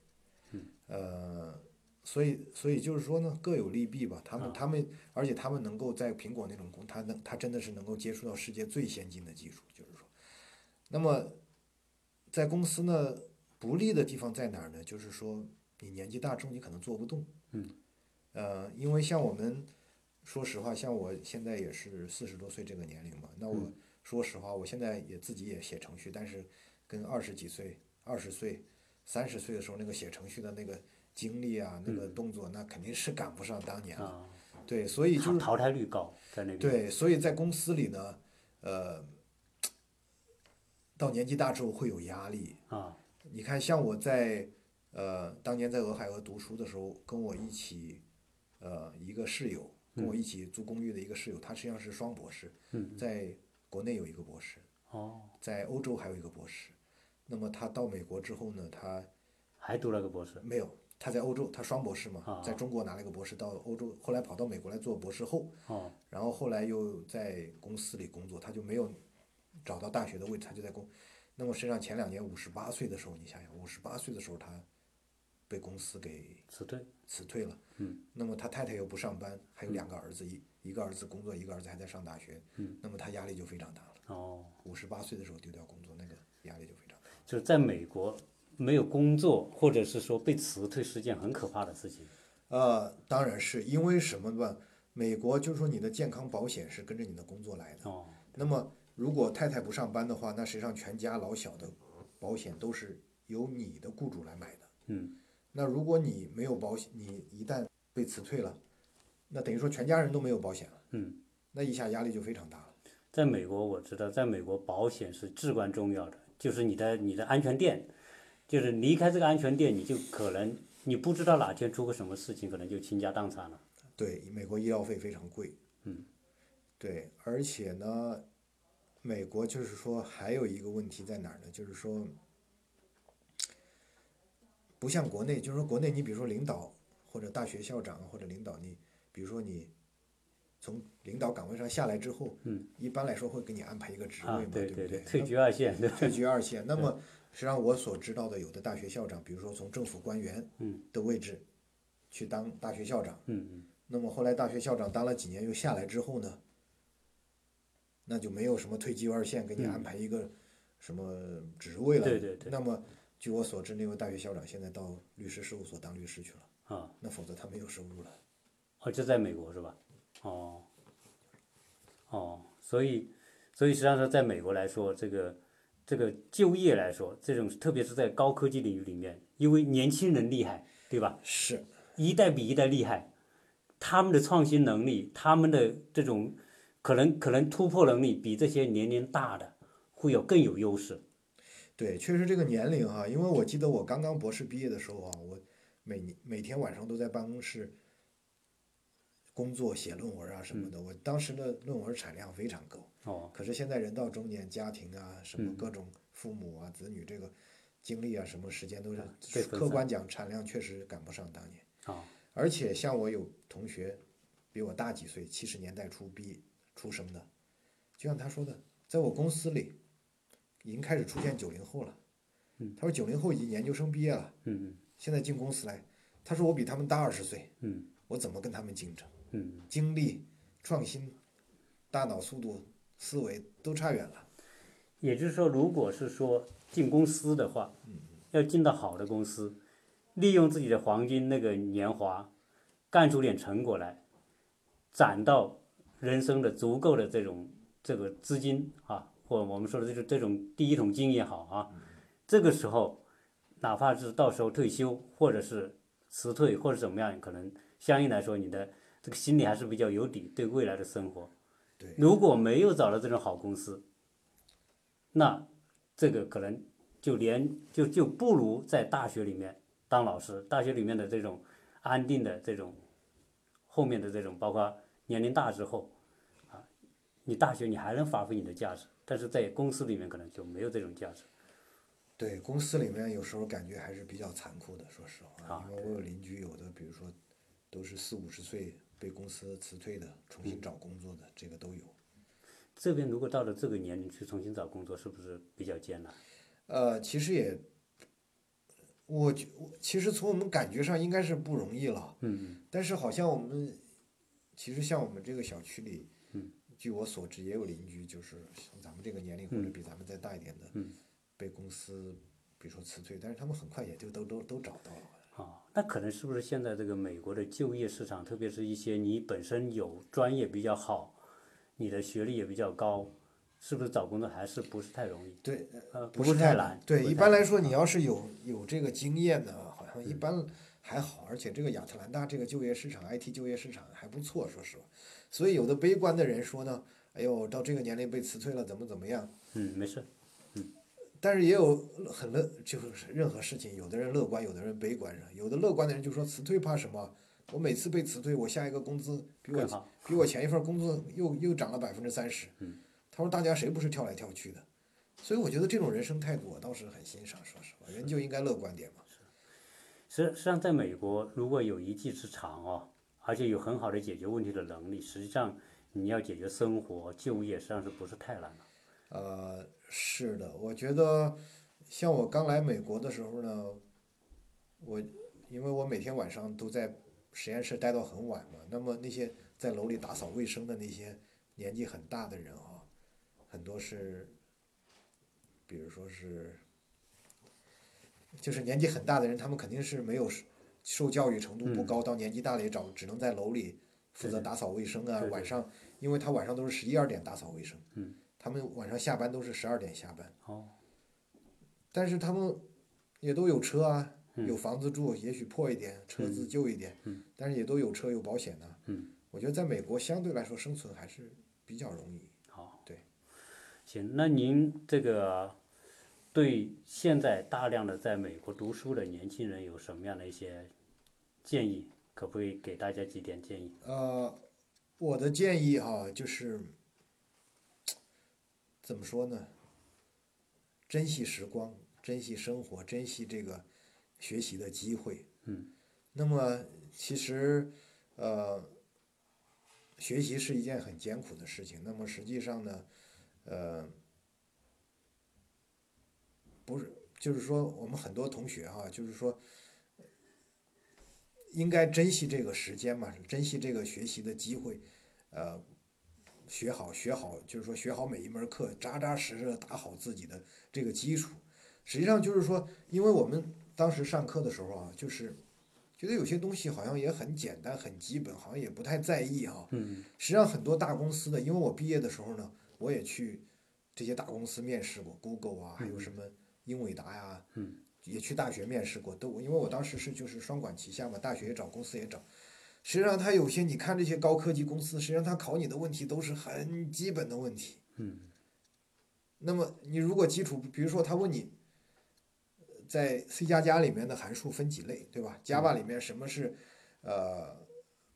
嗯呃，所以所以就是说呢，各有利弊吧。他们、他们，而且他们能够在苹果那种公，他能他真的是能够接触到世界最先进的技术，就是说，那么在公司呢，不利的地方在哪儿呢？就是说你年纪大之后，你可能做不动。嗯。呃，因为像我们，说实话，像我现在也是四十多岁这个年龄嘛，那我、说实话，我现在也自己也写程序，但是跟二十几岁、二十岁、三十岁的时候那个写程序的那个经历啊，那个动作，那肯定是赶不上当年了。啊，对，所以就是淘淘汰率高在那边。对，所以在公司里呢，呃，到年纪大之后会有压力。啊，你看，像我在呃当年在俄亥俄读书的时候，跟我一起呃一个室友，跟我一起租公寓的一个室友，他实际上是双博士，在国内有一个博士，哦，在欧洲还有一个博士。那么他到美国之后呢，他还读了个博士。没有，他在欧洲，他双博士嘛，啊在中国拿了一个博士，到欧洲，后来跑到美国来做博士后，哦，然后后来又在公司里工作，他就没有找到大学的位置，他就在公。那么实际上前两年五十八岁的时候，你想想，五十八岁的时候他被公司给辞退。辞退了。嗯。那么他太太又不上班，还有两个儿子，一一个儿子工作，一个儿子还在上大学。嗯。那么他压力就非常大了。哦，五十八岁的时候丢掉工作，那个压力就非常大。就是在美国没有工作，或者是说被辞退，是件很可怕的事情。呃，当然是因为什么吧？美国就是说你的健康保险是跟着你的工作来的。哦，那么如果太太不上班的话，那实际上全家老小的保险都是由你的雇主来买的。嗯。那如果你没有保险，你一旦被辞退了，那等于说全家人都没有保险了。嗯。那一下压力就非常大了。在美国，我知道，在美国保险是至关重要的，就是你的你的安全垫，就是离开这个安全垫，你就可能你不知道哪天出个什么事情，可能就倾家荡产了。对，美国医药费非常贵。嗯。对，而且呢，美国就是说还有一个问题在哪儿呢？就是说，不像国内，就是说国内你比如说领导或者大学校长或者领导你，比如说你从领导岗位上下来之后，嗯，一般来说会给你安排一个职位啊嘛，，不对对，对？退居二线，对退居二线。那么实际上我所知道的，有的大学校长，比如说从政府官员嗯的位置去当大学校长，嗯嗯，那么后来大学校长当了几年又下来之后呢，那就没有什么退居二线给你安排一个什么职位了。对对对那么据我所知，那位大学校长现在到律师事务所当律师去了，啊，那否则他没有收入了。哦，就在美国是吧？哦，哦，所以，所以实际上说，在美国来说，这个这个就业来说，这种特别是在高科技领域里面，因为年轻人厉害，对吧？是，一代比一代厉害，他们的创新能力，他们的这种可能可能突破能力，比这些年龄大的会有更有优势。对，确实这个年龄哈、因为我记得我刚刚博士毕业的时候啊，我每年每天晚上都在办公室工作写论文啊什么的，我当时的论文产量非常高。哦，可是现在人到中年，家庭啊，什么各种父母啊、子女这个精力啊，什么时间都是客观讲产量确实赶不上当年。啊，而且像我有同学比我大几岁，七十年代初毕出生的，就像他说的，在我公司里已经开始出现九零后了。他说九零后已经研究生毕业了，嗯现在进公司来，他说我比他们大二十岁，嗯我怎么跟他们竞争？嗯，精力、创新、大脑速度、思维都差远了。也就是说，如果是说进公司的话，要进到好的公司，利用自己的黄金那个年华，干出点成果来，攒到人生的足够的这种这个资金啊，或我们说的这种这种第一桶金也好啊，这个时候，哪怕是到时候退休或者是辞退或者怎么样，可能相应来说你的这个心里还是比较有底，对未来的生活。对如果没有找到这种好公司，那这个可能就连就就不如在大学里面当老师，大学里面的这种安定的这种后面的这种，包括年龄大之后啊，你大学你还能发挥你的价值，但是在公司里面可能就没有这种价值。对，公司里面有时候感觉还是比较残酷的，说实话。啊因为我有邻居，有的比如说都是四五十岁被公司辞退的，重新找工作的，这个都有。这边如果到了这个年龄去重新找工作，是不是比较艰难？呃，其实也，我觉其实从我们感觉上应该是不容易了。嗯但是好像我们，其实像我们这个小区里，嗯据我所知也有邻居，就是像咱们这个年龄或者比咱们再大一点的，嗯被公司比如说辞退，但是他们很快也就都都都找到了。啊，那可能是不是现在这个美国的就业市场，特别是一些你本身有专业比较好，你的学历也比较高，是不是找工作还是不是太容易？对，呃，不是太难。对，一般来说，你要是有有这个经验呢，好像一般还好，而且这个亚特兰大这个就业市场，IT 就业市场还不错，说实话。所以有的悲观的人说呢，哎呦，到这个年龄被辞退了，怎么怎么样？嗯，没事。嗯但是也有很乐，就是任何事情，有的人乐观，有的人悲观有的乐观的人就说辞退怕什么？我每次被辞退，我下一个工资比我。比我前一份工作又又涨了百分之三十。嗯他说大家谁不是跳来跳去的？所以我觉得这种人生态度我倒是很欣赏。说实话，人就应该乐观点嘛。实实际上，在美国，如果有一技之长哦，而且有很好的解决问题的能力，实际上你要解决生活、就业，实际上是不是太难了？呃，是的，我觉得像我刚来美国的时候呢，我因为我每天晚上都在实验室待到很晚嘛，那么那些在楼里打扫卫生的那些年纪很大的人啊，很多是，比如说是，就是年纪很大的人，他们肯定是没有受受教育程度不高，到年纪大了也找只能在楼里负责打扫卫生啊，晚上因为他晚上都是十一二点打扫卫生。嗯他们晚上下班都是十二点下班，哦，但是他们也都有车啊，嗯有房子住，也许破一点，车子旧一点，嗯但是也都有车有保险的、嗯，我觉得在美国相对来说生存还是比较容易。好。对。行，那您这个对现在大量的在美国读书的年轻人有什么样的一些建议？可不可以给大家几点建议？呃，我的建议哈、就是怎么说呢？珍惜时光，珍惜生活，珍惜这个学习的机会。嗯。那么其实，呃，学习是一件很艰苦的事情。那么实际上呢，呃，不是，就是说我们很多同学哈、就是说。应该珍惜这个时间嘛，珍惜这个学习的机会，呃，学好学好，就是说学好每一门课，扎扎实实的打好自己的这个基础。实际上就是说，因为我们当时上课的时候啊，就是觉得有些东西好像也很简单、很基本，好像也不太在意哈、嗯。实际上很多大公司的，因为我毕业的时候呢，我也去这些大公司面试过，Google 啊，还有什么英伟达呀、嗯也去大学面试过，都因为我当时是就是双管齐下嘛，大学也找，公司也找。实际上，他有些你看这些高科技公司，实际上他考你的问题都是很基本的问题。嗯那么你如果基础，比如说他问你，呃在 C 加加里面的函数分几类，对吧？Java 里面什么是呃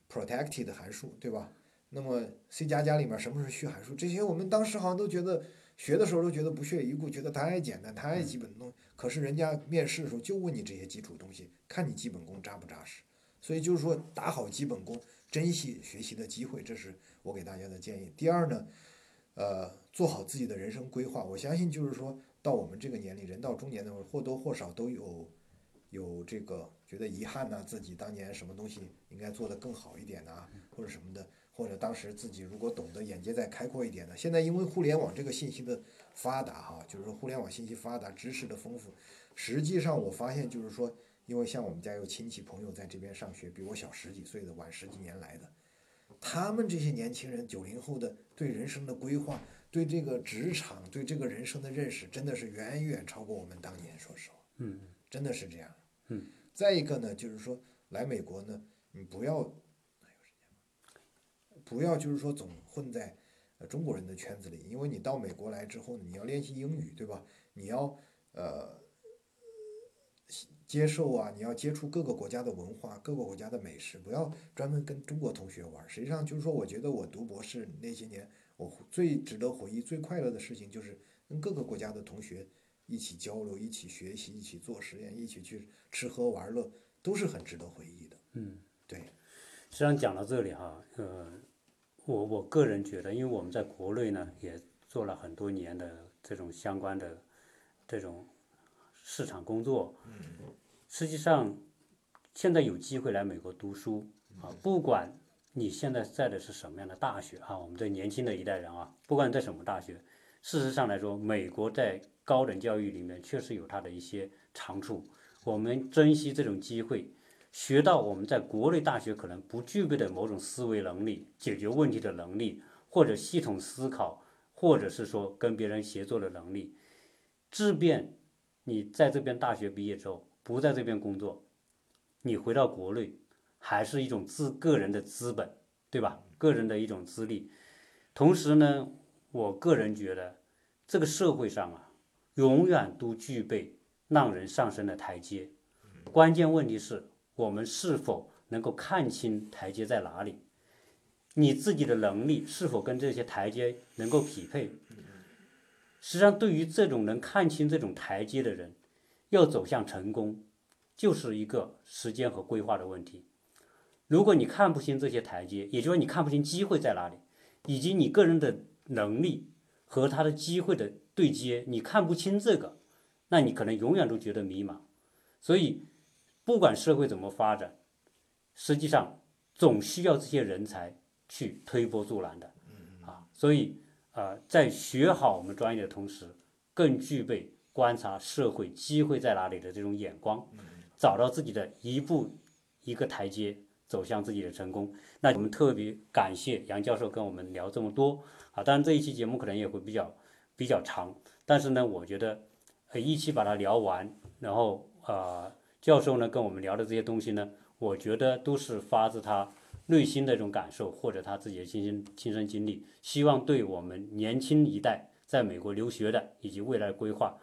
protected 函数，对吧？那么 C 加加里面什么是虚函数？这些我们当时好像都觉得学的时候都觉得不屑一顾，觉得太简单、太基本的东西。可是人家面试的时候就问你这些基础东西，看你基本功扎不扎实。所以就是说，打好基本功，珍惜学习的机会，这是我给大家的建议。第二呢，呃，做好自己的人生规划。我相信，就是说到我们这个年龄，人到中年的时候，或多或少都有有这个觉得遗憾呐、自己当年什么东西应该做得更好一点呐、或者什么的，或者当时自己如果懂得眼界再开阔一点呢。现在因为互联网这个信息的发达哈，就是说互联网信息发达，知识的丰富，实际上我发现就是说，因为像我们家有亲戚朋友在这边上学，比我小十几岁的，晚十几年来的。他们这些年轻人，九零后的对人生的规划，对这个职场，对这个人生的认识，真的是远远超过我们当年。说实话，嗯真的是这样。嗯。再一个呢，就是说来美国呢，你不要，不要就是说总混在呃中国人的圈子里，因为你到美国来之后呢，你要练习英语，对吧？你要呃接受啊，你要接触各个国家的文化、各个国家的美食，不要专门跟中国同学玩。实际上就是说，我觉得我读博士那些年，我最值得回忆、最快乐的事情就是跟各个国家的同学一起交流、一起学习、一起做实验、一起去吃喝玩乐，都是很值得回忆的。嗯。对，实际上讲到这里哈，呃，我我个人觉得，因为我们在国内呢也做了很多年的这种相关的这种市场工作，实际上现在有机会来美国读书啊，不管你现在在的是什么样的大学啊，我们这年轻的一代人啊，不管在什么大学，事实上来说，美国在高等教育里面确实有它的一些长处，我们珍惜这种机会。学到我们在国内大学可能不具备的某种思维能力、解决问题的能力，或者系统思考，或者是说跟别人协作的能力，即便你在这边大学毕业之后不在这边工作，你回到国内还是一种资个人的资本，对吧？个人的一种资历。同时呢，我个人觉得这个社会上啊，永远都具备让人上升的台阶。关键问题是我们是否能够看清台阶在哪里？你自己的能力是否跟这些台阶能够匹配？实际上，对于这种能看清这种台阶的人，要走向成功，就是一个时间和规划的问题。如果你看不清这些台阶，也就是说你看不清机会在哪里，以及你个人的能力和他的机会的对接，你看不清这个，那你可能永远都觉得迷茫。所以，不管社会怎么发展，实际上总需要这些人才去推波助澜的。啊，所以呃，在学好我们专业的同时，更具备观察社会机会在哪里的这种眼光，找到自己的一步一个台阶，走向自己的成功。那我们特别感谢杨教授跟我们聊这么多啊，当然这一期节目可能也会比较比较长，但是呢，我觉得呃一期把它聊完，然后呃教授呢跟我们聊的这些东西呢，我觉得都是发自他内心的一种感受，或者他自己的亲身亲身经历，希望对我们年轻一代在美国留学的以及未来规划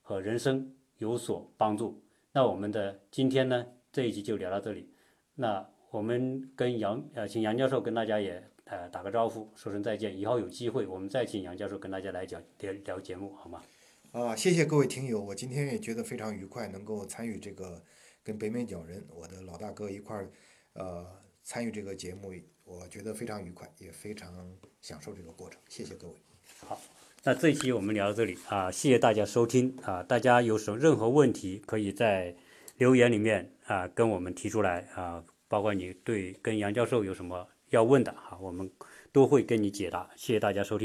和人生有所帮助。那我们的今天呢这一集就聊到这里，那我们跟杨呃请杨教授跟大家也呃打个招呼，说声再见，以后有机会我们再请杨教授跟大家来讲聊聊节目，好吗？啊，谢谢各位听友，我今天也觉得非常愉快，能够参与这个跟北美角人我的老大哥一块儿，呃，参与这个节目，我觉得非常愉快，也非常享受这个过程，谢谢各位。好那这一期我们聊到这里啊，谢谢大家收听啊，大家有什么任何问题可以在留言里面啊跟我们提出来啊，包括你对跟杨教授有什么要问的啊，我们都会跟你解答。谢谢大家收听。